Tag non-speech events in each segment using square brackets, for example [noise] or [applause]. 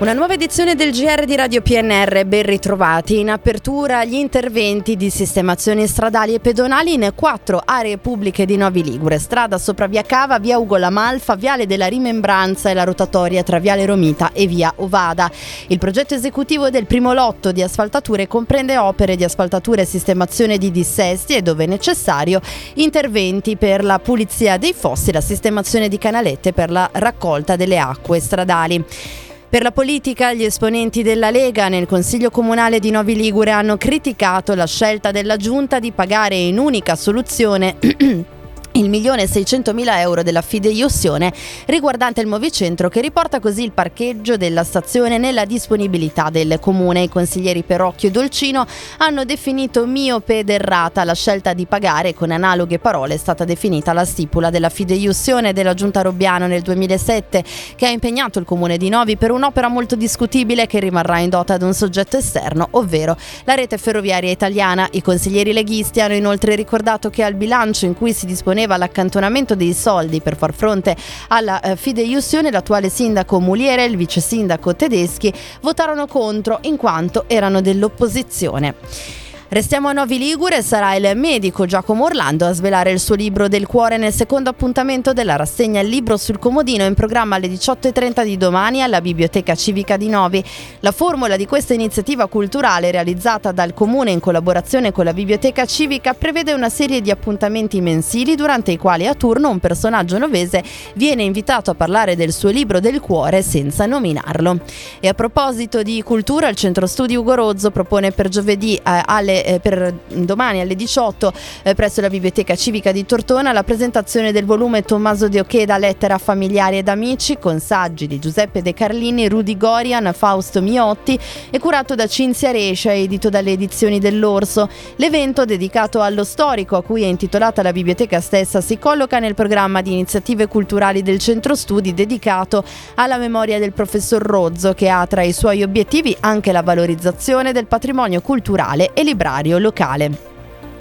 Una nuova edizione del GR di Radio PNR, ben ritrovati. In apertura gli interventi di sistemazione stradali e pedonali in quattro aree pubbliche di Novi Ligure, strada sopra via Cava, via Ugo La Malfa, viale della Rimembranza e la rotatoria tra viale Romita e via Ovada. Il progetto esecutivo del primo lotto di asfaltature comprende opere di asfaltatura e sistemazione di dissesti e, dove necessario, interventi per la pulizia dei fossi la sistemazione di canalette per la raccolta delle acque stradali. Per la politica, gli esponenti della Lega nel Consiglio Comunale di Novi Ligure hanno criticato la scelta della Giunta di pagare in unica soluzione [clears throat] il milione e 600 mila euro della fideiussione riguardante il Movicentro che riporta così il parcheggio della stazione nella disponibilità del comune. I consiglieri Perocchio e Dolcino hanno definito miope ed errata la scelta di pagare con analoghe parole è stata definita la stipula della fideiussione della Giunta Robbiano nel 2007 che ha impegnato il comune di Novi per un'opera molto discutibile che rimarrà in dota ad un soggetto esterno, ovvero la rete ferroviaria italiana. I consiglieri leghisti hanno inoltre ricordato che al bilancio in cui si disponeva chiedeva l'accantonamento dei soldi per far fronte alla eh, fideiussione, l'attuale sindaco Muliere e il vice sindaco Tedeschi votarono contro in quanto erano dell'opposizione. Restiamo a Novi Ligure, sarà il medico Giacomo Orlando a svelare il suo libro del cuore nel secondo appuntamento della rassegna Il libro sul comodino in programma alle 18.30 di domani alla Biblioteca Civica di Novi. La formula di questa iniziativa culturale realizzata dal Comune in collaborazione con la Biblioteca Civica prevede una serie di appuntamenti mensili durante i quali a turno un personaggio novese viene invitato a parlare del suo libro del cuore senza nominarlo. E a proposito di cultura, il Centro Studi Ugo Rozzo propone per giovedì eh, eh, per domani alle 18 eh, presso la Biblioteca Civica di Tortona la presentazione del volume Tommaso De Ocheda Lettera a familiari ed amici con saggi di Giuseppe De Carlini, Rudy Gorian, Fausto Miotti e curato da Cinzia Rescia edito dalle edizioni dell'Orso. L'evento dedicato allo storico a cui è intitolata la biblioteca stessa si colloca nel programma di iniziative culturali del Centro Studi dedicato alla memoria del professor Rozzo che ha tra i suoi obiettivi anche la valorizzazione del patrimonio culturale e librario librario locale.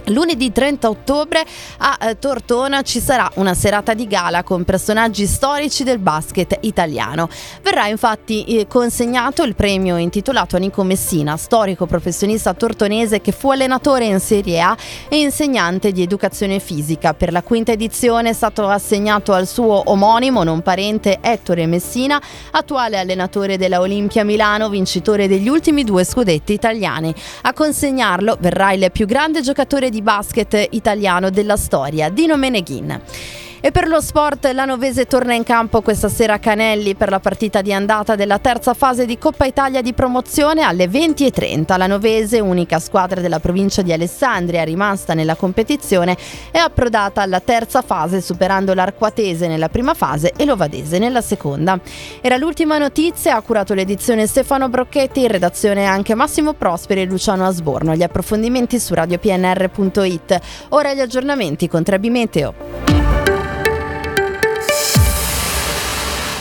Lunedì 30 ottobre a eh, Tortona ci sarà una serata di gala con personaggi storici del basket italiano. Verrà infatti eh, consegnato il premio intitolato a Nico Messina, storico professionista tortonese che fu allenatore in Serie A e insegnante di educazione fisica. Per la quinta edizione è stato assegnato al suo omonimo, non parente, Ettore Messina, attuale allenatore della Olimpia Milano, vincitore degli ultimi due scudetti italiani. A consegnarlo verrà il più grande giocatore di di basket italiano della storia, Dino Meneghin. E per lo sport la Novese torna in campo questa sera a Canelli per la partita di andata della terza fase di Coppa Italia di promozione alle 20.30. La Novese, unica squadra della provincia di Alessandria rimasta nella competizione, è approdata alla terza fase superando l'Arquatese nella prima fase e l'Ovadese nella seconda. Era l'ultima notizia, ha curato l'edizione Stefano Brocchetti, in redazione anche Massimo Prosperi e Luciano Asborno. Gli approfondimenti su radiopnr.it. Ora gli aggiornamenti con Trebi Meteo.